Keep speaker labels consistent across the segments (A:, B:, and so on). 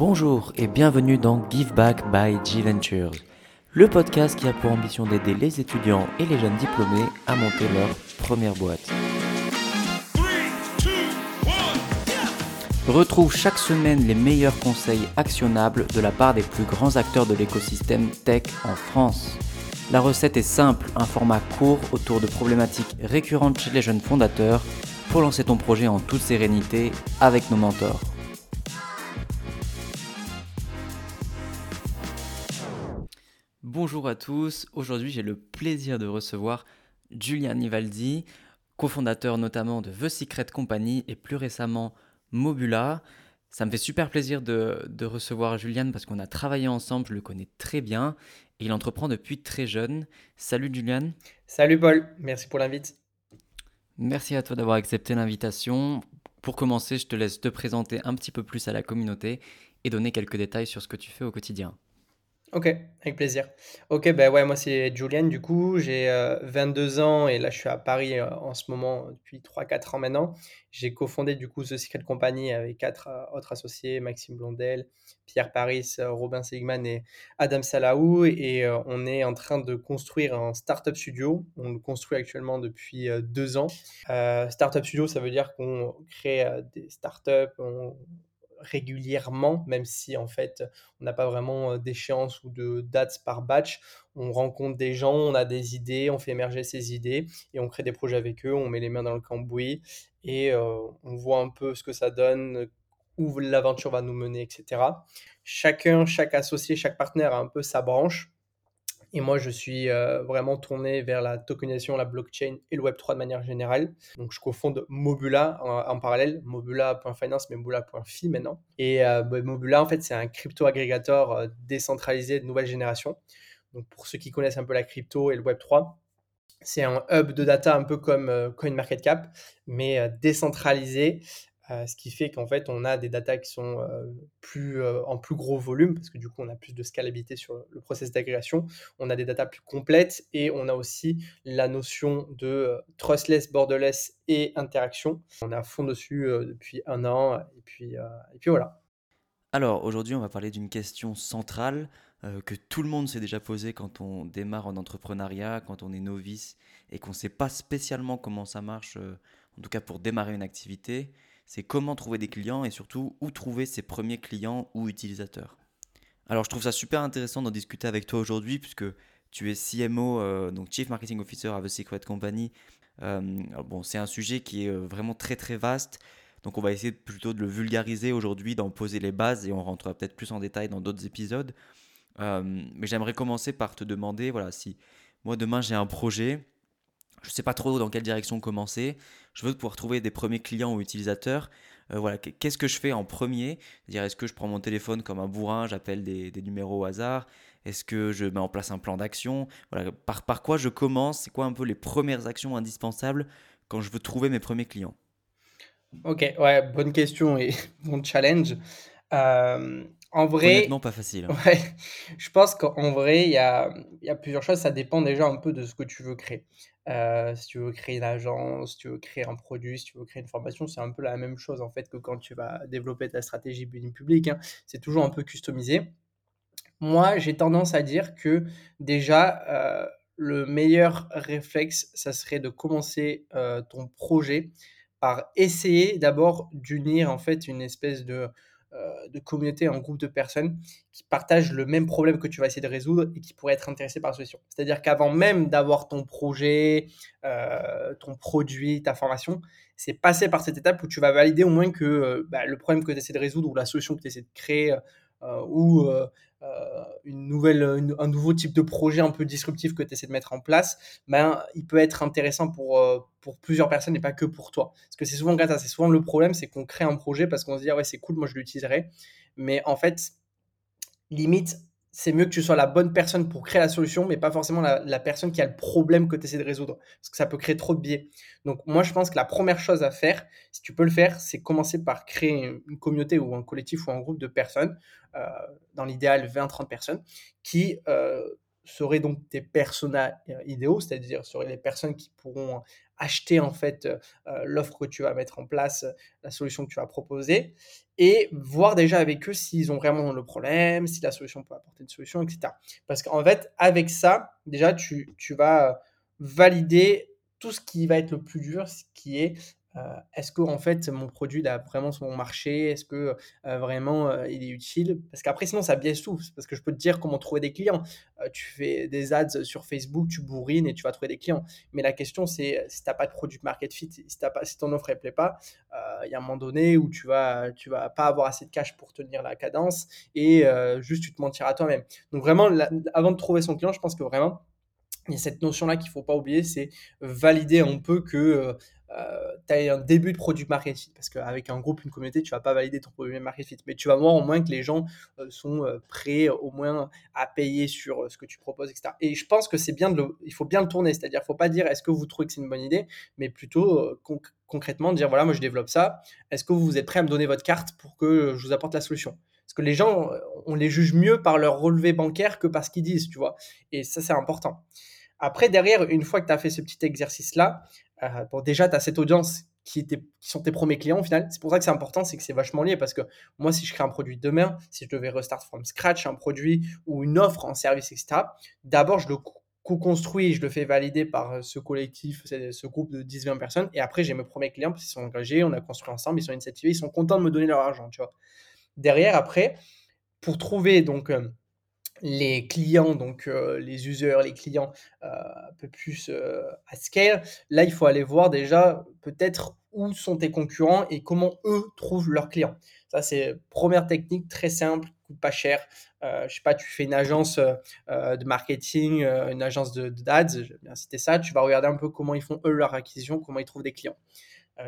A: Bonjour et bienvenue dans Give Back by G Ventures, le podcast qui a pour ambition d'aider les étudiants et les jeunes diplômés à monter leur première boîte. Retrouve chaque semaine les meilleurs conseils actionnables de la part des plus grands acteurs de l'écosystème tech en France. La recette est simple, un format court autour de problématiques récurrentes chez les jeunes fondateurs pour lancer ton projet en toute sérénité avec nos mentors. Bonjour à tous, aujourd'hui j'ai le plaisir de recevoir Julian Nivaldi, cofondateur notamment de The Secret Company et plus récemment Mobula. Ça me fait super plaisir de, recevoir Julian parce qu'on a travaillé ensemble, je le connais très bien et il entreprend depuis très jeune. Salut Julian.
B: Salut Paul, merci pour l'invite.
A: Merci à toi d'avoir accepté l'invitation. Pour commencer, je te laisse te présenter un petit peu plus à la communauté et donner quelques détails sur ce que tu fais au quotidien.
B: OK, avec plaisir. OK, ben ouais, moi c'est Julian du coup, j'ai, 22 euh, ans et là je suis à Paris, euh, en ce moment depuis 3-4 ans maintenant. J'ai cofondé du coup The Secret Company avec quatre euh, autres associés, Maxime Blondel, Pierre Paris, Robin Seligman et Adam Salaou et on est en train de construire un startup studio. On le construit actuellement depuis, 2 ans. startup studio, ça veut dire qu'on crée, des startups, on régulièrement, même si en fait on n'a pas vraiment d'échéance ou de dates par batch. On rencontre des gens, on a des idées, on fait émerger ces idées et on crée des projets avec eux, on met les mains dans le cambouis et on voit un peu ce que ça donne, où l'aventure va nous mener, etc. Chacun, chaque associé, chaque partenaire a un peu sa branche. Et moi, je suis euh, vraiment tourné vers la tokenisation, la blockchain et le Web3 de manière générale. Donc, je cofonde Mobula en, parallèle, mobula.finance, mais mobula.fi maintenant. Et euh, bah, Mobula, en fait, c'est un crypto agrégateur euh, décentralisé de nouvelle génération. Donc, pour ceux qui connaissent un peu la crypto et le Web3, c'est un hub de data un peu comme CoinMarketCap, mais décentralisé euh, ce qui fait qu'en fait, on a des datas qui sont euh, plus, euh, en plus gros volume, parce que du coup, on a plus de scalabilité sur le process d'agrégation. On a des datas plus complètes et on a aussi la notion de trustless, borderless et interaction. On est à fond dessus depuis un an et puis, et puis voilà.
A: Alors aujourd'hui, on va parler d'une question centrale que tout le monde s'est déjà posée quand on démarre en entrepreneuriat, quand on est novice et qu'on ne sait pas spécialement comment ça marche, en tout cas pour démarrer une activité c'est comment trouver des clients et surtout où trouver ses premiers clients ou utilisateurs. Alors je trouve ça super intéressant d'en discuter avec toi aujourd'hui puisque tu es CMO, euh, donc Chief Marketing Officer à The Secret Company. Euh, bon, c'est un sujet qui est euh, vraiment très très vaste. Donc on va essayer plutôt de le vulgariser aujourd'hui, d'en poser les bases et on rentrera peut-être plus en détail dans d'autres épisodes. mais j'aimerais commencer par te demander, voilà, si moi demain j'ai un projet, je ne sais pas trop dans quelle direction commencer. Je veux pouvoir trouver des premiers clients ou utilisateurs. Euh, voilà, qu'est-ce que je fais en premier? Est-ce que je prends mon téléphone comme un bourrin, j'appelle des, numéros au hasard? Est-ce que je mets en place un plan d'action? Voilà, par, par quoi je commence? C'est quoi un peu les premières actions indispensables quand je veux trouver mes premiers clients?
B: Ok, ouais, bonne question et bon challenge. Euh, en vrai.
A: Honnêtement, pas facile.
B: Ouais, je pense qu'en vrai, il y a, y a, plusieurs choses. Ça dépend déjà un peu de ce que tu veux créer. Euh, si tu veux créer une agence, si tu veux créer un produit, si tu veux créer une formation, c'est un peu la même chose en fait que quand tu vas développer ta stratégie building public. Hein. C'est toujours un peu customisé. Moi, j'ai tendance à dire que déjà, euh, le meilleur réflexe, ça serait de commencer euh, ton projet par essayer d'abord d'unir en fait une espèce de de communauté, un groupe de personnes qui partagent le même problème que tu vas essayer de résoudre et qui pourraient être intéressés par la solution. C'est-à-dire qu'avant même d'avoir ton projet, euh, ton produit, ta formation, c'est passer par cette étape où tu vas valider au moins que euh, bah, le problème que tu essaies de résoudre ou la solution que tu essaies de créer ou euh, une nouvelle, un nouveau type de projet un peu disruptif que tu essaies de mettre en place, ben, il peut être intéressant pour, euh, pour plusieurs personnes et pas que pour toi. Parce que c'est souvent c'est souvent le problème, c'est qu'on crée un projet parce qu'on se dit, ah ouais, c'est cool, moi je l'utiliserai. Mais en fait, limite, c'est mieux que tu sois la bonne personne pour créer la solution, mais pas forcément la, personne qui a le problème que tu essaies de résoudre, parce que ça peut créer trop de biais. Donc moi, je pense que la première chose à faire, si tu peux le faire, c'est commencer par créer une communauté ou un collectif ou un groupe de personnes, euh, dans l'idéal 20-30 personnes, qui euh, seraient donc tes personas idéaux, c'est-à-dire seraient les personnes qui pourront acheter en fait l'offre que tu vas mettre en place, la solution que tu vas proposer, et voir déjà avec eux s'ils ont vraiment le problème, si la solution peut apporter une solution, etc. Parce qu'en fait, avec ça, déjà, tu, tu vas valider tout ce qui va être le plus dur, ce qui est euh, est-ce que en fait mon produit a vraiment son marché? Est-ce que euh, vraiment euh, il est utile? Parce qu'après sinon ça biaise tout. Parce que je peux te dire comment trouver des clients. tu fais des ads sur Facebook, tu bourrines et tu vas trouver des clients. Mais la question c'est si tu n'as pas de produit market fit, si, pas, si ton offre ne plaît pas, il y a un moment donné où tu vas tu vas pas avoir assez de cash pour tenir la cadence et juste tu te mentiras à toi-même. Donc vraiment avant de trouver son client, je pense que vraiment il y a cette notion-là qu'il ne faut pas oublier, c'est valider un peu que euh, tu as un début de produit market fit. Parce qu'avec un groupe, une communauté, tu vas pas valider ton produit market fit. Mais tu vas voir au moins que les gens euh, sont euh, prêts au moins à payer sur ce que tu proposes, etc. Et je pense que c'est bien de le, il faut bien le tourner. C'est-à-dire, faut pas dire est-ce que vous trouvez que c'est une bonne idée, mais plutôt concrètement dire voilà, moi je développe ça. Est-ce que vous êtes prêt à me donner votre carte pour que je vous apporte la solution? Parce que les gens, on les juge mieux par leur relevé bancaire que par ce qu'ils disent, tu vois. Et ça, c'est important. Après, derrière, une fois que tu as fait ce petit exercice-là, euh, déjà, tu as cette audience qui sont tes premiers clients au final. C'est pour ça que c'est important, c'est que c'est vachement lié parce que moi, si je crée un produit demain, si je devais restart from scratch un produit ou une offre en service, etc., d'abord, je le co-construis, je le fais valider par euh, ce collectif, ce groupe de 10-20 personnes. Et après, j'ai mes premiers clients parce qu'ils sont engagés, on a construit ensemble, ils sont initiativés, ils sont contents de me donner leur argent, tu vois. Derrière, après, pour trouver donc euh, les clients, donc euh, les users, les clients euh, un peu plus euh, à scale, là, il faut aller voir déjà peut-être où sont tes concurrents et comment eux trouvent leurs clients. Ça, c'est première technique très simple, coûte pas cher. je sais pas, tu fais une agence de marketing, une agence de d'ads, je vais bien citer ça, tu vas regarder un peu comment ils font eux leur acquisition, comment ils trouvent des clients.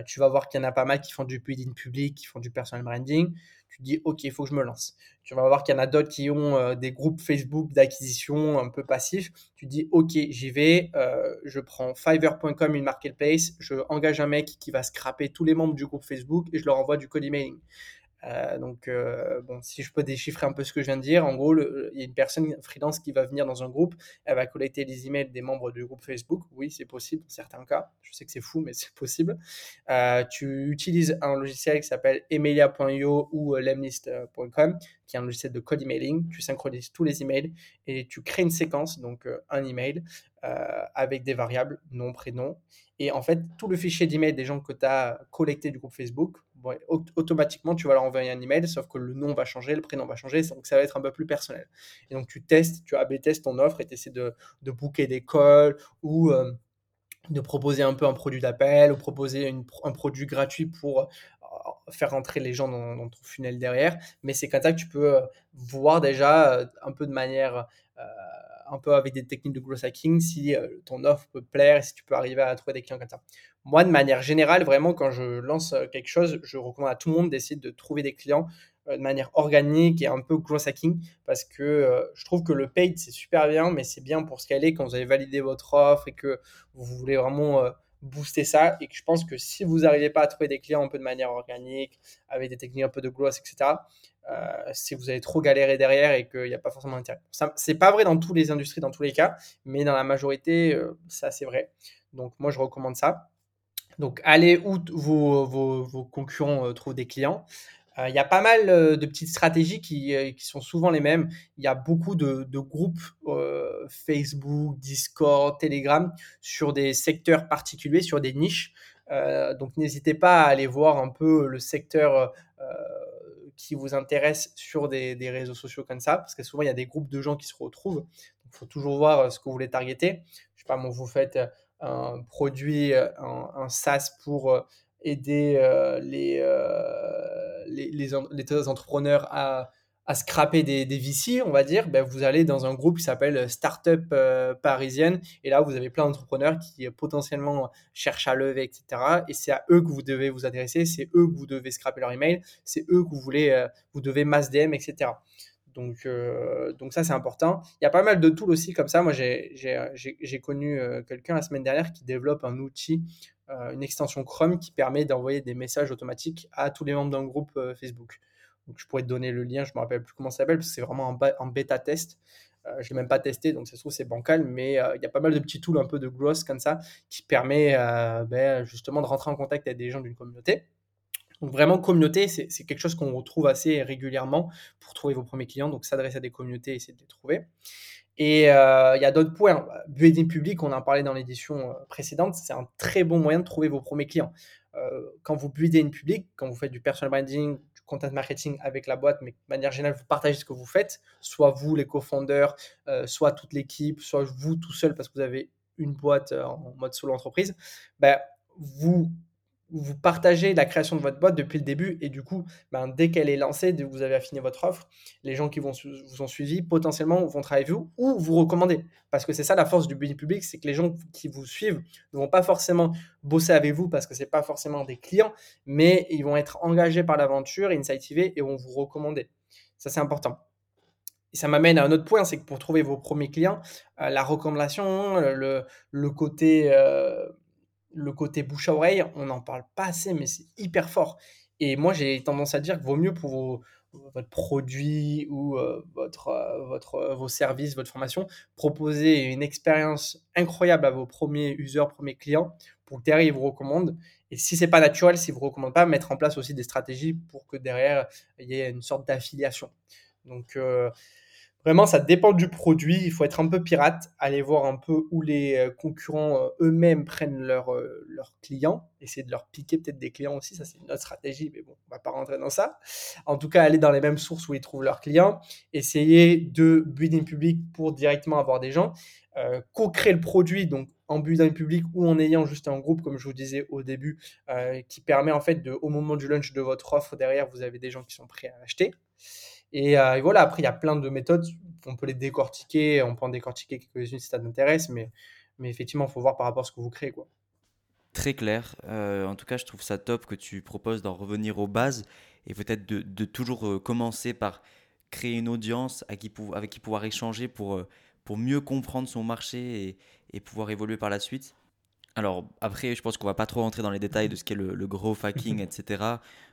B: tu vas voir qu'il y en a pas mal qui font du building public, qui font du personal branding tu dis ok, il faut que je me lance. Tu vas voir qu'il y en a d'autres qui ont euh, des groupes Facebook d'acquisition un peu passifs. Tu dis ok, j'y vais, euh, je prends Fiverr.com, une marketplace, je engage un mec qui va scraper tous les membres du groupe Facebook et je leur envoie du code emailing. Euh, donc, euh, bon, si je peux déchiffrer un peu ce que je viens de dire, en gros, il y a une personne freelance qui va venir dans un groupe, elle va collecter les emails des membres du groupe Facebook. Oui, c'est possible dans certains cas. Je sais que c'est fou, mais c'est possible. Euh, tu utilises un logiciel qui s'appelle emilia.io ou lemlist.com, qui est un logiciel de code emailing. Tu synchronises tous les emails et tu crées une séquence, donc un email, avec des variables, nom, prénom. Et en fait, tout le fichier d'email des gens que tu as collecté du groupe Facebook, automatiquement, tu vas leur envoyer un email, sauf que le nom va changer, le prénom va changer, donc ça va être un peu plus personnel. Et donc, tu testes, tu AB testes ton offre et tu essaies de, de booker des calls ou euh, de proposer un peu un produit d'appel ou proposer un produit gratuit pour euh, faire rentrer les gens dans, ton funnel derrière. Mais c'est comme ça que tu peux euh, voir déjà un peu de manière un peu avec des techniques de growth hacking si ton offre peut plaire, si tu peux arriver à trouver des clients comme ça moi, de manière générale, vraiment, quand je lance euh, quelque chose, je recommande à tout le monde d'essayer de trouver des clients euh, de manière organique et un peu growth hacking parce que euh, je trouve que le paid, c'est super bien, mais c'est bien pour scaler quand vous avez validé votre offre et que vous voulez vraiment booster ça. Et que je pense que si vous n'arrivez pas à trouver des clients un peu de manière organique, avec des techniques un peu de growth, etc., si vous avez trop galéré derrière et qu'il n'y a pas forcément d'intérêt. C'est pas vrai dans toutes les industries, dans tous les cas, mais dans la majorité, ça c'est vrai. Donc moi, je recommande ça. Donc, allez où vos, concurrents euh, trouvent des clients. Euh, il y a pas mal euh, de petites stratégies qui, sont souvent les mêmes. Il y a beaucoup de, groupes Facebook, Discord, Telegram sur des secteurs particuliers, sur des niches. donc, n'hésitez pas à aller voir un peu le secteur qui vous intéresse sur des, des, réseaux sociaux comme ça, parce que souvent il y a des groupes de gens qui se retrouvent. Il faut toujours voir ce que vous voulez targeter. Je sais pas, moi, vous faites un produit, euh, un, SaaS pour euh, aider euh, les, les, les, entrepreneurs à, à scraper des, des VC, on va dire, ben vous allez dans un groupe qui s'appelle Startup Parisienne. Et là, vous avez plein d'entrepreneurs qui potentiellement cherchent à lever, etc. Et c'est à eux que vous devez vous adresser, c'est eux que vous devez scraper leur email, c'est eux que vous voulez, vous devez mass DM, etc. Donc, euh, donc ça, c'est important. Il y a pas mal de tools aussi comme ça. Moi, j'ai connu euh, quelqu'un la semaine dernière qui développe un outil, euh, une extension Chrome qui permet d'envoyer des messages automatiques à tous les membres d'un groupe Facebook. Donc, je pourrais te donner le lien, je ne me rappelle plus comment ça s'appelle, parce que c'est vraiment un, bêta test. Je ne l'ai même pas testé, donc ça se trouve, c'est bancal, mais il y a pas mal de petits tools un peu de growth comme ça qui permet ben, justement de rentrer en contact avec des gens d'une communauté. Donc vraiment, communauté, c'est quelque chose qu'on retrouve assez régulièrement pour trouver vos premiers clients. Donc s'adresser à des communautés, essayer de les trouver. Et il y a d'autres points. Building public, on en parlait dans l'édition précédente, c'est un très bon moyen de trouver vos premiers clients. quand vous buildez une public, quand vous faites du personal branding, content marketing avec la boîte, mais de manière générale, vous partagez ce que vous faites, soit vous, les co-founders, euh, soit toute l'équipe, soit vous tout seul parce que vous avez une boîte euh, en mode solo entreprise, ben, vous vous partagez la création de votre boîte depuis le début et du coup, ben, dès qu'elle est lancée, dès que vous avez affiné votre offre, les gens qui vont vous ont suivi potentiellement vont travailler avec vous ou vous recommander. Parce que c'est ça la force du building public, c'est que les gens qui vous suivent ne vont pas forcément bosser avec vous parce que ce n'est pas forcément des clients, mais ils vont être engagés par l'aventure, incentiver et vont vous recommander. Ça, c'est important. Et ça m'amène à un autre point, c'est que pour trouver vos premiers clients, euh, la recommandation, le, le côté... Euh, le côté bouche à oreille, on n'en parle pas assez, mais c'est hyper fort. Et moi, j'ai tendance à dire qu'il vaut mieux pour votre produit ou euh, votre, euh, votre, euh, vos services, votre formation, proposer une expérience incroyable à vos premiers users, premiers clients, pour que derrière, ils vous recommandent. Et si c'est pas naturel, s'ils ne vous recommandent pas, mettre en place aussi des stratégies pour que derrière, il y ait une sorte d'affiliation. Donc, Vraiment, ça dépend du produit. Il faut être un peu pirate, aller voir un peu où les euh, concurrents euh, eux-mêmes prennent leurs euh, leurs clients, essayer de leur piquer peut-être des clients aussi. Ça, c'est une autre stratégie, mais bon, on va pas rentrer dans ça. En tout cas, aller dans les mêmes sources où ils trouvent leurs clients, essayer de building public pour directement avoir des gens, co-créer le produit, donc en building public ou en ayant juste un groupe, comme je vous disais au début, qui permet en fait de, au moment du launch de votre offre, derrière, vous avez des gens qui sont prêts à acheter. Euh, et, voilà, après, il y a plein de méthodes. On peut les décortiquer, on peut en décortiquer quelques-unes si ça t'intéresse, mais, mais effectivement, il faut voir par rapport à ce que vous créez. Quoi.
A: Très clair. Euh, en tout cas, je trouve ça top que tu proposes d'en revenir aux bases et peut-être de, de, toujours euh, commencer par créer une audience avec qui, avec qui pouvoir échanger pour, pour mieux comprendre son marché et, et pouvoir évoluer par la suite. Alors après, je pense qu'on va pas trop rentrer dans les détails de ce qu'est le, le growth hacking, etc.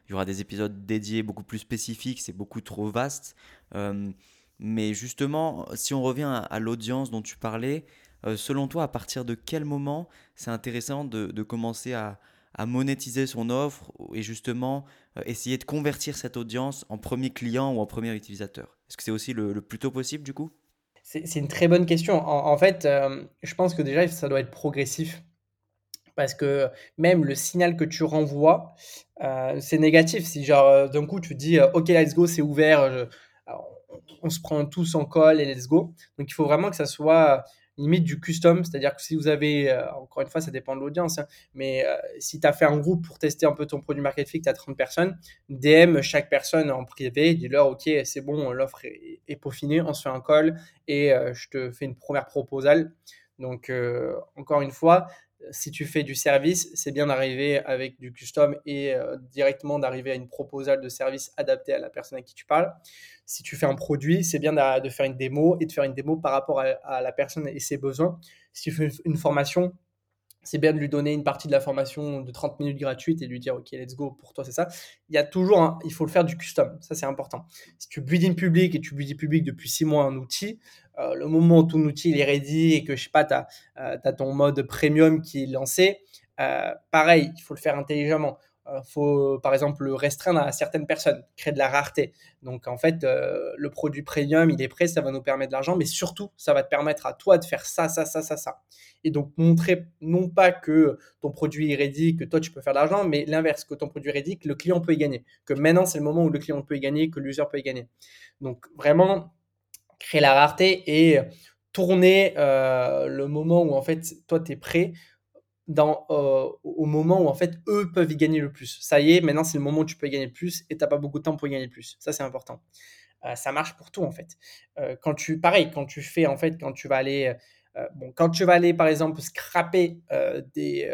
A: Il y aura des épisodes dédiés beaucoup plus spécifiques, c'est beaucoup trop vaste. Euh, mais justement, si on revient à, l'audience dont tu parlais, euh, selon toi, à partir de quel moment c'est intéressant de, commencer à, monétiser son offre et justement euh, essayer de convertir cette audience en premier client ou en premier utilisateur? Est-ce que c'est aussi le, plus tôt possible du coup?
B: C'est une très bonne question. En, fait, je pense que déjà, ça doit être progressif parce que même le signal que tu renvoies, euh, c'est négatif. Si genre euh, d'un coup tu dis euh, OK, let's go, c'est ouvert, on se prend tous en call et let's go. Donc il faut vraiment que ça soit limite du custom, c'est-à-dire que si vous avez, encore une fois, ça dépend de l'audience, hein, mais si tu as fait un groupe pour tester un peu ton produit market fit, tu as 30 personnes, DM chaque personne en privé, dis-leur OK, c'est bon, l'offre est, est, peaufinée, on se fait un call et je te fais une première proposal. Donc, encore une fois, si tu fais du service, c'est bien d'arriver avec du custom et euh, directement d'arriver à une proposal de service adaptée à la personne à qui tu parles. Si tu fais un produit, c'est bien de faire une démo et de faire une démo par rapport à, la personne et ses besoins. Si tu fais une formation, c'est bien de lui donner une partie de la formation de 30 minutes gratuite et lui dire ok let's go pour toi c'est ça. Il y a toujours il faut le faire du custom ça c'est important. Si tu build in public et tu build in public depuis 6 mois un outil euh, le moment où ton outil est ready et que je sais pas tu as, euh, ton mode premium qui est lancé euh, pareil il faut le faire intelligemment faut par exemple le restreindre à certaines personnes, créer de la rareté. Donc en fait, euh, le produit premium, il est prêt, ça va nous permettre de l'argent, mais surtout, ça va te permettre à toi de faire ça, ça, ça, ça, ça. Et donc montrer non pas que ton produit est ready, que toi tu peux faire de l'argent, mais l'inverse, que ton produit est ready, que le client peut y gagner. Que maintenant c'est le moment où le client peut y gagner, que l'user peut y gagner. Donc vraiment, créer la rareté et tourner euh, le moment où en fait toi tu es prêt dans, euh, au moment où en fait eux peuvent y gagner le plus. Ça y est, maintenant c'est le moment où tu peux y gagner le plus et tu n'as pas beaucoup de temps pour y gagner le plus. Ça c'est important. Euh, ça marche pour tout en fait. Euh, quand tu, pareil, quand tu fais en fait, quand tu vas aller, bon, quand tu vas aller par exemple scraper des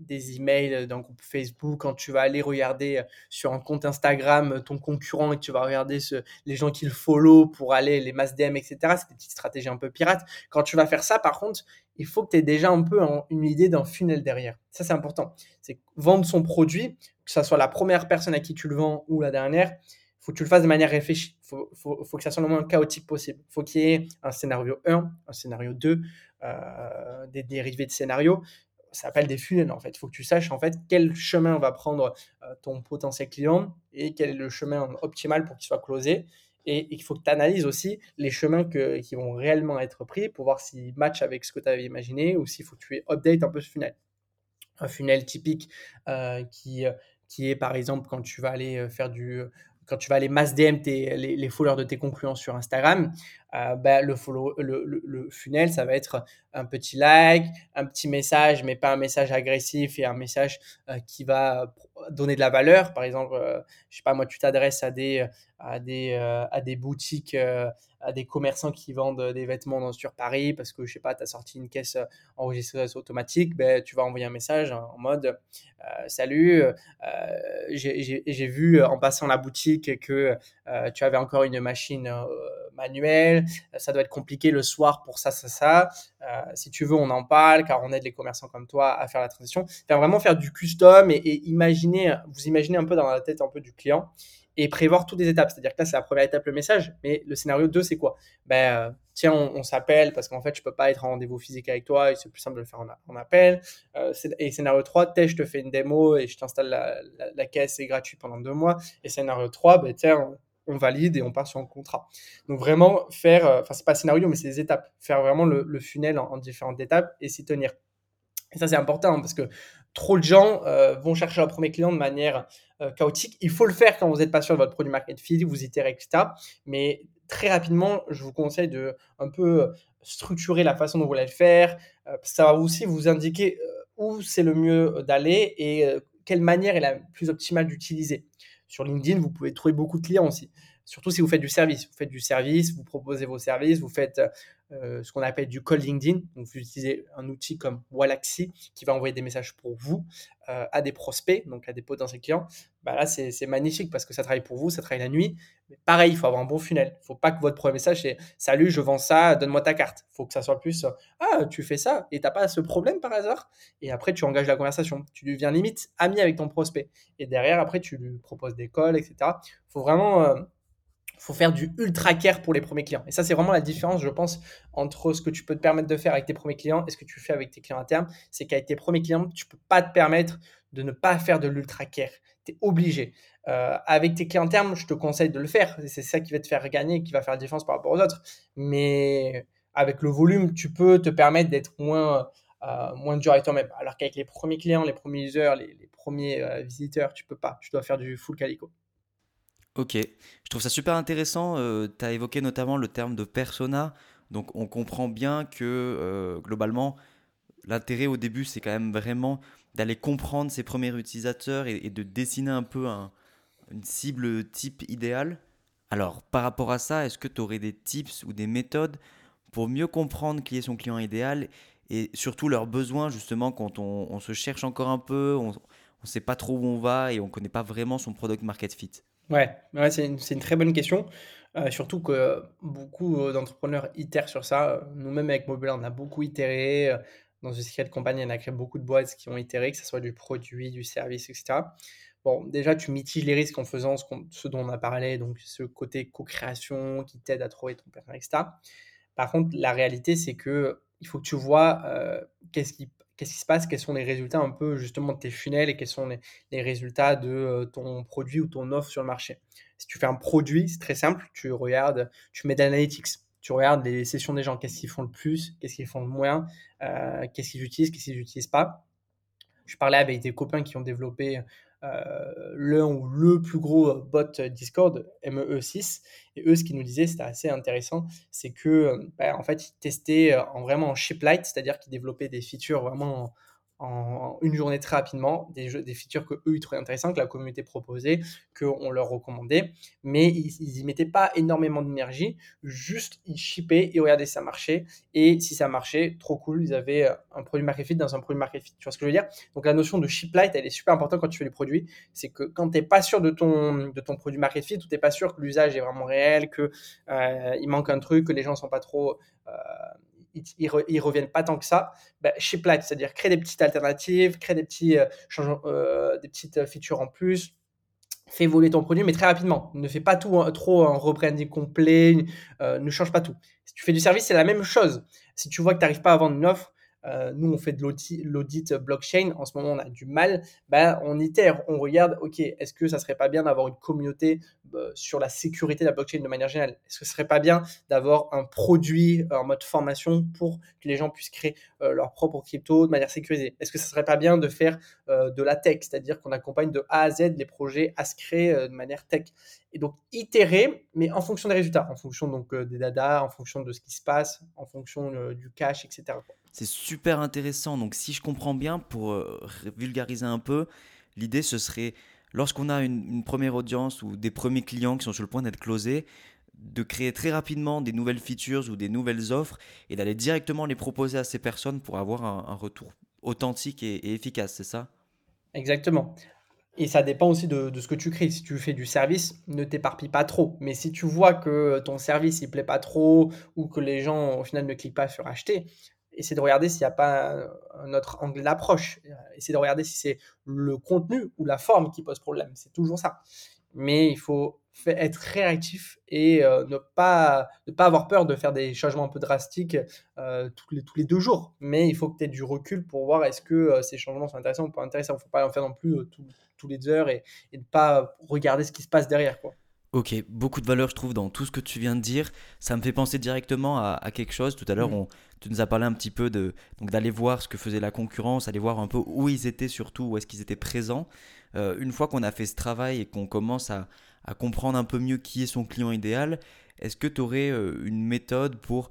B: des emails d'un groupe Facebook, quand tu vas aller regarder sur un compte Instagram ton concurrent et que tu vas regarder les gens qui le follow pour aller les masses DM, etc. C'est des petites stratégies un peu pirates. Quand tu vas faire ça, par contre, il faut que tu aies déjà un peu une idée d'un funnel derrière. Ça, c'est important. C'est vendre son produit, que ce soit la première personne à qui tu le vends ou la dernière. Faut que tu le fasses de manière réfléchie. Il faut, faut, faut, que ça soit le moins chaotique possible. Il faut qu'il y ait un scénario 1, un scénario 2, euh, des dérivés de scénarios. Ça s'appelle des funnels en fait. Il faut que tu saches en fait quel chemin va prendre euh, ton potentiel client et quel est le chemin optimal pour qu'il soit closé. Et il faut que tu analyses aussi les chemins que, qui vont réellement être pris pour voir s'ils matchent avec ce que tu avais imaginé ou s'il faut que tu update un peu ce funnel. Un funnel typique euh, qui, qui est par exemple quand tu vas aller faire du quand tu vas aller mass DM tes, les, les, followers de tes concluants sur Instagram, euh, bah, le, funnel, ça va être un petit like, un petit message, mais pas un message agressif et un message euh, qui va donner de la valeur. Par exemple, euh, je sais pas, moi, tu t'adresses à des, à des, euh, à des boutiques, euh, à des commerçants qui vendent des vêtements dans, sur Paris parce que, je sais pas, tu as sorti une caisse enregistreuse automatique, ben, tu vas envoyer un message en mode Salut, j'ai vu en passant la boutique que tu avais encore une machine manuelle, ça doit être compliqué le soir pour ça, ça, ça. Si tu veux, on en parle car on aide les commerçants comme toi à faire la transition. Faire vraiment faire du custom et, imaginer, vous imaginez un peu dans la tête un peu du client et prévoir toutes les étapes. C'est-à-dire que là, c'est la première étape, le message, mais le scénario 2, c'est quoi? Ben, euh, Tiens, on, s'appelle parce qu'en fait, je ne peux pas être en rendez-vous physique avec toi et c'est plus simple de le faire en, appel. Euh, et scénario 3, je te fais une démo et je t'installe la, la, caisse, c'est gratuit pendant deux mois. Et scénario 3, ben, tiens, on, valide et on part sur un contrat. Donc vraiment faire, euh, enfin, c'est pas scénario, mais c'est des étapes. Faire vraiment le, funnel en, en différentes étapes et s'y tenir. Et ça, c'est important hein, parce que trop de gens euh, vont chercher leur premier client de manière euh, chaotique. Il faut le faire quand vous n'êtes pas sûr de votre produit market fit, vous itérez, etc. Mais très rapidement, je vous conseille de un peu structurer la façon dont vous voulez le faire. Ça va aussi vous indiquer où c'est le mieux d'aller et quelle manière est la plus optimale d'utiliser. Sur LinkedIn, vous pouvez trouver beaucoup de clients aussi. Surtout si vous faites du service. Vous faites du service, vous proposez vos services, vous faites euh, ce qu'on appelle du call LinkedIn. Vous utilisez un outil comme Wallaxy qui va envoyer des messages pour vous euh, à des prospects, donc à des potentiels clients. Bah là, c'est magnifique parce que ça travaille pour vous, ça travaille la nuit. Mais pareil, il faut avoir un bon funnel. Il ne faut pas que votre premier message c'est Salut, je vends ça, donne-moi ta carte. Il faut que ça soit plus Ah, tu fais ça et tu n'as pas ce problème par hasard? Et après, tu engages la conversation. Tu deviens limite ami avec ton prospect. Et derrière, après, tu lui proposes des calls, etc. Il faut vraiment. Euh, faut faire du ultra care pour les premiers clients. Et ça, c'est vraiment la différence, je pense, entre ce que tu peux te permettre de faire avec tes premiers clients et ce que tu fais avec tes clients à terme. C'est qu'avec tes premiers clients, tu ne peux pas te permettre de ne pas faire de l'ultra care. Tu es obligé. Euh, avec tes clients à terme, je te conseille de le faire. C'est ça qui va te faire gagner, qui va faire la différence par rapport aux autres. Mais avec le volume, tu peux te permettre d'être moins, euh, moins dur avec toi-même. Alors qu'avec les premiers clients, les premiers users, les, premiers euh, visiteurs, tu peux pas. Tu dois faire du full calico.
A: Ok, je trouve ça super intéressant. Euh, tu as évoqué notamment le terme de persona. Donc on comprend bien que euh, globalement, l'intérêt au début, c'est quand même vraiment d'aller comprendre ses premiers utilisateurs et, de dessiner un peu une cible type idéale. Alors par rapport à ça, est-ce que tu aurais des tips ou des méthodes pour mieux comprendre qui est son client idéal et surtout leurs besoins justement quand on, on se cherche encore un peu, on ne sait pas trop où on va et on ne connaît pas vraiment son product market fit?
B: Ouais, ouais c'est une, une, très bonne question. Euh, surtout que beaucoup euh, d'entrepreneurs itèrent sur ça. Nous-mêmes, avec Mobile, on a beaucoup itéré. Euh, dans une série de compagnie, on a créé beaucoup de boîtes qui ont itéré, que ce soit du produit, du service, etc. Bon, déjà, tu mitiges les risques en faisant ce, dont on a parlé, donc ce côté co-création qui t'aide à trouver ton partenaire, etc. Par contre, la réalité, c'est que il faut que tu vois qu'est-ce qui qu'est-ce qui se passe, quels sont les résultats un peu justement de tes funnels et quels sont les, résultats de euh, ton produit ou ton offre sur le marché? Si tu fais un produit, c'est très simple, tu regardes, tu mets d'analytics, tu regardes les sessions des gens, qu'est-ce qu'ils font le plus, qu'est-ce qu'ils font le moins, euh, qu'est-ce qu'ils utilisent, qu'est-ce qu'ils n'utilisent pas. Je parlais avec des copains qui ont développé l'un ou le plus gros bot Discord, MEE6. Et eux, ce qu'ils nous disaient, c'était assez intéressant, c'est que bah, en fait, ils testaient en vraiment en ship light, c'est-à-dire qu'ils développaient des features vraiment en une journée très rapidement, des, des features que eux ils trouvaient intéressantes, que la communauté proposait, qu'on leur recommandait, mais ils n'y mettaient pas énormément d'énergie, juste ils shippaient et regardaient si ça marchait, et si ça marchait, trop cool, ils avaient euh, un produit market fit dans un produit market fit. Tu vois ce que je veux dire? Donc la notion de ship light, elle est super importante quand tu fais les produits, c'est que quand tu n'es pas sûr de ton, de ton produit market fit, ou tu n'es pas sûr que l'usage est vraiment réel, que euh, il manque un truc, que les gens sont pas trop... Euh, ils, reviennent pas tant que ça, bah, chez c'est-à-dire créer des petites alternatives, créer des, petits, euh, euh, des petites features en plus, fais évoluer ton produit, mais très rapidement. Ne fais pas tout trop un rebranding complet, ne change pas tout. Si tu fais du service, c'est la même chose. Si tu vois que tu n'arrives pas à vendre une offre, euh, nous, on fait de l'audit blockchain. En ce moment, on a du mal. Ben, on itère, on regarde, OK, est-ce que ça serait pas bien d'avoir une communauté euh, sur la sécurité de la blockchain de manière générale Est-ce que ce serait pas bien d'avoir un produit en mode formation pour que les gens puissent créer euh, leur propre crypto de manière sécurisée? Est-ce que ce serait pas bien de faire de la tech, c'est-à-dire qu'on accompagne de A à Z les projets à se créer de manière tech? Et donc, itérer, mais en fonction des résultats, en fonction donc des data, en fonction de ce qui se passe, en fonction du cash, etc.
A: C'est super intéressant. Donc, si je comprends bien, pour euh, vulgariser un peu, l'idée ce serait, lorsqu'on a une, première audience ou des premiers clients qui sont sur le point d'être closés, de créer très rapidement des nouvelles features ou des nouvelles offres et d'aller directement les proposer à ces personnes pour avoir un, retour authentique et, efficace, c'est ça?
B: Exactement. Et ça dépend aussi de, ce que tu crées. Si tu fais du service, ne t'éparpille pas trop. Mais si tu vois que ton service il plaît pas trop ou que les gens au final ne cliquent pas sur acheter, essayer de regarder s'il n'y a pas un autre angle d'approche. Essayer de regarder si c'est le contenu ou la forme qui pose problème. C'est toujours ça. Mais il faut être réactif et euh, ne, pas, ne pas avoir peur de faire des changements un peu drastiques euh, tous, les, tous les deux jours. Mais il faut aies du recul pour voir est-ce que euh, ces changements sont intéressants ou pas intéressants. Il ne faut pas en faire non plus tous les heures et, et ne pas regarder ce qui se passe derrière. Quoi.
A: Ok, beaucoup de valeur je trouve dans tout ce que tu viens de dire. Ça me fait penser directement à, quelque chose. Tout à l'heure, mm. tu nous as parlé un petit peu de donc d'aller voir ce que faisait la concurrence, aller voir un peu où ils étaient surtout, où est-ce qu'ils étaient présents. Euh, une fois qu'on a fait ce travail et qu'on commence à, comprendre un peu mieux qui est son client idéal, est-ce que tu aurais euh, une méthode pour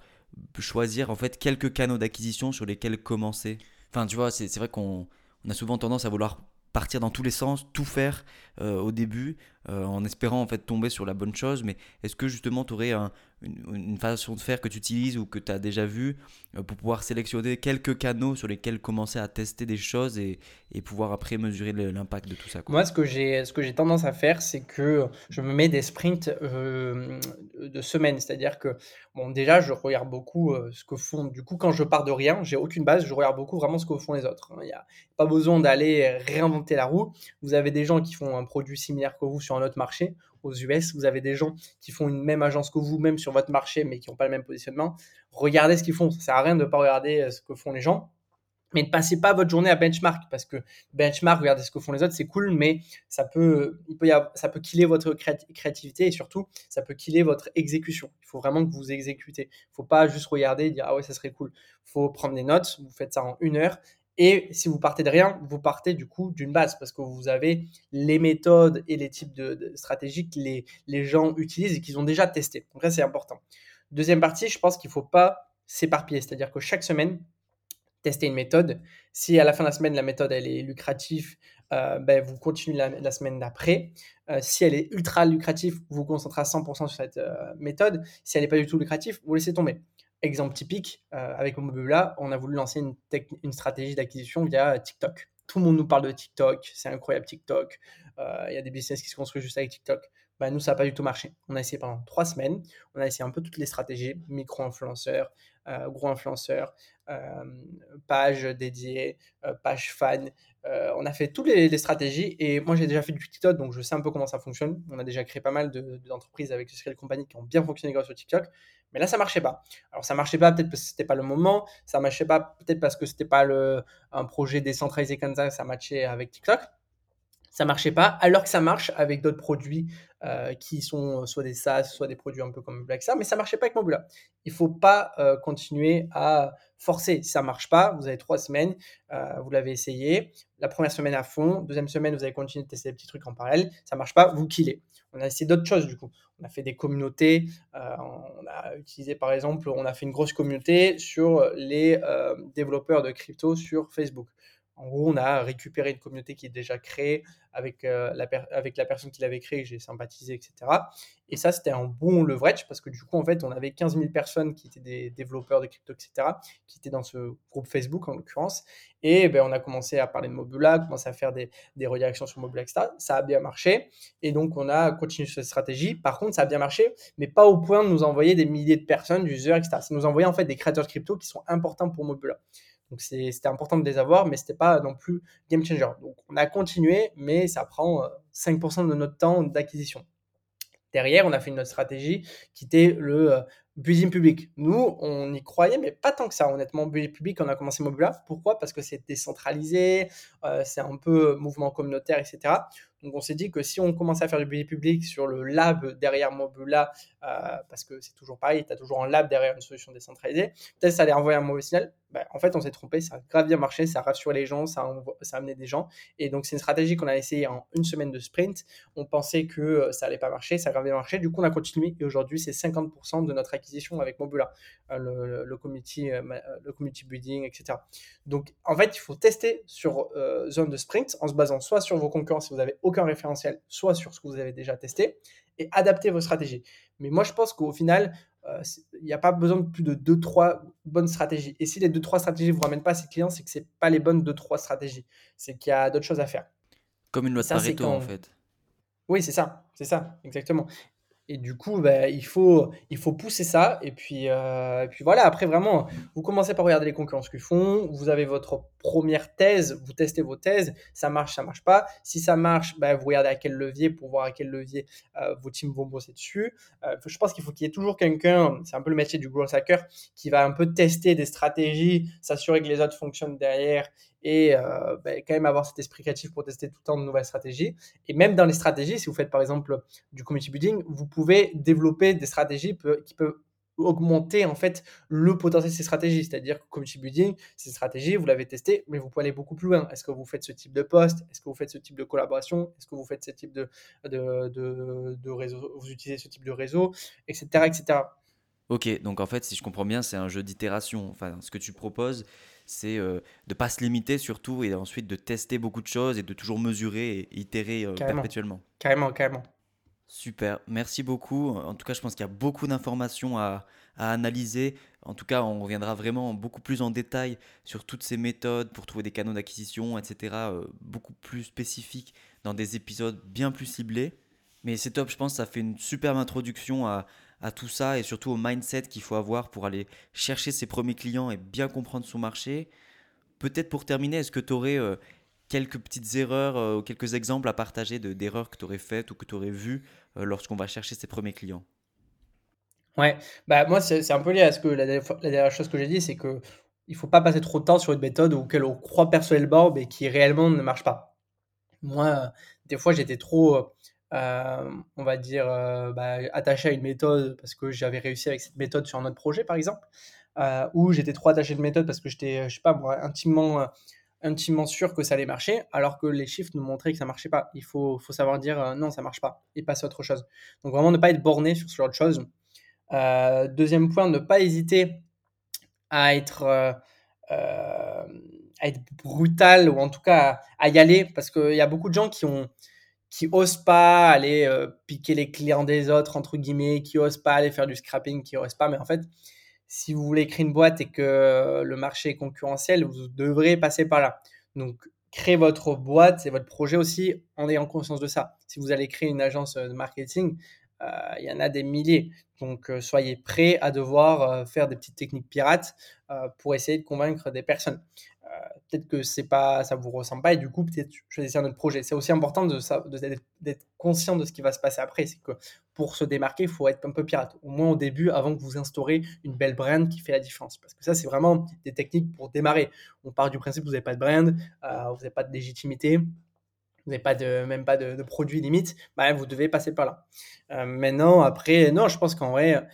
A: choisir en fait quelques canaux d'acquisition sur lesquels commencer? Enfin, tu vois, c'est vrai qu'on a souvent tendance à vouloir partir dans tous les sens, tout faire euh, au début, euh, en espérant en fait tomber sur la bonne chose. Mais est-ce que justement tu aurais une, façon de faire que tu utilises ou que tu as déjà vu euh, pour pouvoir sélectionner quelques canaux sur lesquels commencer à tester des choses et, et pouvoir après mesurer l'impact de tout ça
B: Moi, ce que j'ai tendance à faire, c'est que je me mets des sprints de semaines, c'est-à-dire que bon déjà je regarde beaucoup ce que font. Du coup, quand je pars de rien, j'ai aucune base, je regarde beaucoup vraiment ce que font les autres. Hein. Il n'y a pas besoin d'aller réinventer la roue. Vous avez des gens qui font un produit similaire que vous sur un autre marché. Aux US, vous avez des gens qui font une même agence que vous, même sur votre marché, mais qui n'ont pas le même positionnement. Regardez ce qu'ils font. Ça sert à rien de ne pas regarder euh, ce que font les gens. Mais ne passez pas votre journée à benchmark parce que benchmark, regardez ce que font les autres, c'est cool, mais ça peut, ça peut killer votre créativité et surtout, ça peut killer votre exécution. Il faut vraiment que vous exécutez. Il ne faut pas juste regarder et dire ah ouais, ça serait cool. Il faut prendre des notes, vous faites ça en une heure et si vous partez de rien, vous partez du coup d'une base parce que vous avez les méthodes et les types de, stratégies que les, gens utilisent et qu'ils ont déjà testé. Donc ça, c'est important. Deuxième partie, je pense qu'il ne faut pas s'éparpiller. C'est-à-dire que chaque semaine, tester une méthode. Si à la fin de la semaine, la méthode elle est lucrative, euh, ben, vous continuez la, semaine d'après. Euh, si elle est ultra lucrative, vous vous concentrez à 100% sur cette euh, méthode. Si elle n'est pas du tout lucrative, vous laissez tomber. Exemple typique, euh, avec Mobula, on a voulu lancer une, stratégie d'acquisition via TikTok. Tout le monde nous parle de TikTok, c'est incroyable TikTok. Euh, il y a des business qui se construisent juste avec TikTok. Bah, nous, ça n'a pas du tout marché. On a essayé pendant trois semaines. On a essayé un peu toutes les stratégies, micro-influenceurs, euh, gros influenceurs, page dédiée, page fan. on a fait toutes les, stratégies et moi j'ai déjà fait du TikTok donc je sais un peu comment ça fonctionne. On a déjà créé pas mal d'entreprises avec ce compagnie qui ont bien fonctionné grâce au TikTok. Mais là, ça marchait pas. Alors, ça marchait pas peut-être parce que c'était pas le moment, ça marchait pas peut-être parce que c'était pas un projet décentralisé comme ça, ça matchait avec TikTok. Ça marchait pas, alors que ça marche avec d'autres produits euh, qui sont soit des SaaS, soit des produits un peu comme ça, mais ça marchait pas avec Mobula. Il faut pas euh, continuer à forcer. Si ça marche pas, vous avez trois semaines, euh, vous l'avez essayé. La première semaine à fond, deuxième semaine, vous allez continuer de tester des petits trucs en parallèle. Ça marche pas, vous killez. On a essayé d'autres choses du coup. On a fait des communautés. On a utilisé par exemple, on a fait une grosse communauté sur les développeurs de crypto sur Facebook. En gros, on a récupéré une communauté qui est déjà créée avec, euh, la, personne qui l'avait créée, j'ai sympathisé, etc. Et ça, c'était un bon leverage parce que du coup, en fait, on avait 15 000 personnes qui étaient des développeurs de crypto, etc., qui étaient dans ce groupe Facebook en l'occurrence. Et ben, on a commencé à parler de Mobula, commencé à faire des, des redirections sur Mobula, etc. Ça a bien marché. Et donc, on a continué cette stratégie. Par contre, ça a bien marché, mais pas au point de nous envoyer des milliers de personnes, d'users, etc. Ça nous envoyait en fait des créateurs de crypto qui sont importants pour Mobula. Donc c'était important de les avoir, mais c'était pas non plus game changer. Donc on a continué, mais ça prend 5% de notre temps d'acquisition. Derrière, on a fait une autre stratégie qui était le building public. Nous, on y croyait, mais pas tant que ça, honnêtement. Building public, on a commencé Mobula. Pourquoi? Parce que c'est décentralisé, c'est un peu mouvement communautaire, etc. Donc on s'est dit que si on commençait à faire du billet public sur le lab derrière Mobula, euh, parce que c'est toujours pareil, tu as toujours un lab derrière une solution décentralisée, peut-être ça allait envoyer un mauvais signal. Ben, en fait, on s'est trompé, ça a grave bien marché, ça a les gens, ça a, des gens. Et donc c'est une stratégie qu'on a essayé en une semaine de sprint. On pensait que euh, ça allait pas marcher, ça a grave bien marché. Du coup, on a continué et aujourd'hui, c'est 50% de notre acquisition avec Mobula, euh, le, le, community, le community building, etc. Donc en fait, il faut tester sur zone de sprint en se basant soit sur vos concurrents si vous avez aucun référentiel, soit sur ce que vous avez déjà testé, et adapter vos stratégies. Mais moi, je pense qu'au final, euh, il n'y a pas besoin de plus de 2-3 bonnes stratégies. Et si les 2-3 stratégies ne vous ramènent pas ces clients, c'est que ce pas les bonnes 2-3 stratégies. C'est qu'il y a d'autres choses à faire.
A: Comme une loi de Pareto, en fait.
B: Oui, c'est ça, c'est ça, exactement. Et du coup, bah, il, faut, il faut pousser ça. Et puis, euh, puis voilà, après, vraiment, vous commencez par regarder les concurrents ce qu'ils font. Vous avez votre première thèse, vous testez vos thèses. Ça marche, ça marche pas. Si ça marche, bah, vous regardez à quel levier pour voir à quel levier euh, vos teams vont bosser dessus. Euh, je pense qu'il faut qu'il y ait toujours quelqu'un, c'est un peu le métier du growth hacker, qui va un peu tester des stratégies, s'assurer que les autres fonctionnent derrière et euh, ben, quand même avoir cet esprit créatif pour tester tout le temps de nouvelles stratégies. Et même dans les stratégies, si vous faites par exemple du community building, vous pouvez développer des stratégies qui peuvent augmenter en fait le potentiel de ces stratégies. C'est-à-dire que community building, ces stratégies, vous l'avez testé, mais vous pouvez aller beaucoup plus loin. Est-ce que vous faites ce type de poste? Est-ce que vous faites ce type de collaboration? Est-ce que vous faites ce type de, de, de, de réseau? Vous utilisez ce type de réseau, etc., etc.
A: Ok, donc en fait, si je comprends bien, c'est un jeu d'itération. Enfin, ce que tu proposes, c'est euh, de ne pas se limiter surtout et ensuite de tester beaucoup de choses et de toujours mesurer et itérer euh, perpétuellement.
B: Carrément, carrément.
A: Super, merci beaucoup. En tout cas, je pense qu'il y a beaucoup d'informations à, analyser. En tout cas, on reviendra vraiment beaucoup plus en détail sur toutes ces méthodes pour trouver des canaux d'acquisition, etc. Euh, beaucoup plus spécifiques dans des épisodes bien plus ciblés. Mais c'est top, je pense, ça fait une superbe introduction à, à tout ça et surtout au mindset qu'il faut avoir pour aller chercher ses premiers clients et bien comprendre son marché. Peut-être pour terminer, est-ce que tu aurais euh, quelques petites erreurs euh, ou quelques exemples à partager d'erreurs que tu aurais faites ou que tu aurais vues euh, lorsqu'on va chercher ses premiers clients?
B: Ouais, bah moi c'est un peu lié à ce que la, dernière chose que j'ai dit, c'est que il faut pas passer trop de temps sur une méthode auquel on croit personnellement mais qui réellement ne marche pas. Moi, des fois j'étais trop euh, on va dire, euh, bah, attaché à une méthode parce que j'avais réussi avec cette méthode sur un autre projet, par exemple, euh, ou j'étais trop attaché de méthode parce que j'étais, je sais pas, moi, intimement, intimement sûr que ça allait marcher, alors que les chiffres nous montraient que ça marchait pas. Il faut, faut savoir dire non, ça marche pas et passer à autre chose. Donc vraiment ne pas être borné sur ce genre de choses. deuxième point, ne pas hésiter à être à être brutal ou en tout cas à, y aller parce qu'il y a beaucoup de gens qui ont qui osent pas aller euh, piquer les clients des autres, entre guillemets, qui osent pas aller faire du scrapping, qui osent pas. Mais en fait, si vous voulez créer une boîte et que le marché est concurrentiel, vous devrez passer par là. Donc, créer votre boîte et votre projet aussi en ayant conscience de ça. Si vous allez créer une agence de marketing, euh, il y en a des milliers. Donc, euh, soyez prêts à devoir faire des petites techniques pirates pour essayer de convaincre des personnes peut-être que c'est pas, ça vous ressemble pas et du coup peut-être choisissez un autre projet. C'est aussi important de, d'être conscient de ce qui va se passer après. C'est que pour se démarquer, il faut être un peu pirate, au moins au début, avant que vous instaurez une belle brand qui fait la différence. Parce que ça, c'est vraiment des techniques pour démarrer. On part du principe que vous n'avez pas de brand, euh, vous n'avez pas de légitimité, vous n'avez pas de, même pas de, produit limite, bah, vous devez passer par là. Euh, maintenant, après, non, je pense qu'en vrai,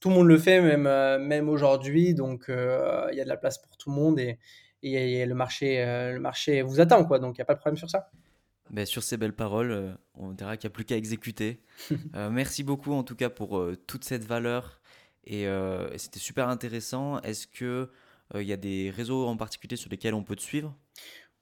B: tout le monde le fait, même, euh, même aujourd'hui, donc il y a de la place pour tout le monde et, le, marché, euh, le marché vous attend, quoi. Donc, il n'y a pas de problème sur ça.
A: Ben, sur ces belles paroles, euh, on dira qu'il n'y a plus qu'à exécuter. Euh, merci beaucoup, en tout cas, pour toute cette valeur. Et c'était super intéressant. Est-ce qu'il il y a des réseaux en particulier sur lesquels on peut te suivre?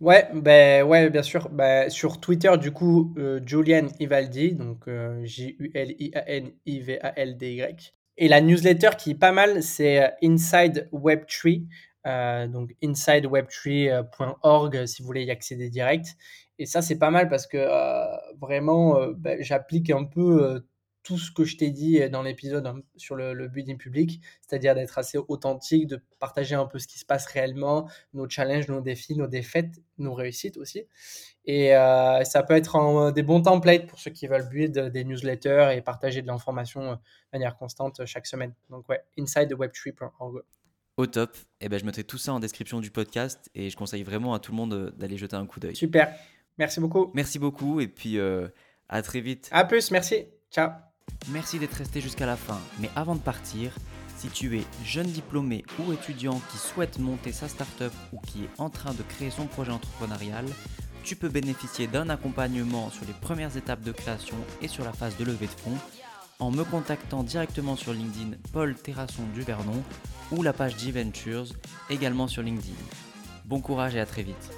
B: Ouais, ben, ouais, bien sûr. Ben, sur Twitter, du coup, Julian Ivaldi, donc J-U-L-I-A-N-I-V-A-L-D-Y. Et la newsletter qui est pas mal, c'est Inside Web3. Euh, donc insideweb3.org si vous voulez y accéder direct. Et ça, c'est pas mal parce que euh, vraiment, euh, bah, j'applique un peu tout ce que je t'ai dit dans l'épisode hein, sur le, building public, c'est-à-dire d'être assez authentique, de partager un peu ce qui se passe réellement, nos challenges, nos défis, nos défaites, nos réussites aussi. Et euh, ça peut être des bons templates pour ceux qui veulent build des newsletters et partager de l'information de manière constante chaque semaine. Donc ouais, inside web3.org.
A: Au top. Et eh ben, je mettrai tout ça en description du podcast et je conseille vraiment à tout le monde d'aller jeter un coup d'œil.
B: Super. Merci beaucoup.
A: Merci beaucoup et puis euh, à très vite.
B: À plus, merci. Ciao.
A: Merci d'être resté jusqu'à la fin. Mais avant de partir, si tu es jeune diplômé ou étudiant qui souhaite monter sa startup ou qui est en train de créer son projet entrepreneurial, tu peux bénéficier d'un accompagnement sur les premières étapes de création et sur la phase de levée de fonds en me contactant directement sur LinkedIn Paul Terrasson du Vernon ou la page G-Ventures également sur LinkedIn. Bon courage et à très vite.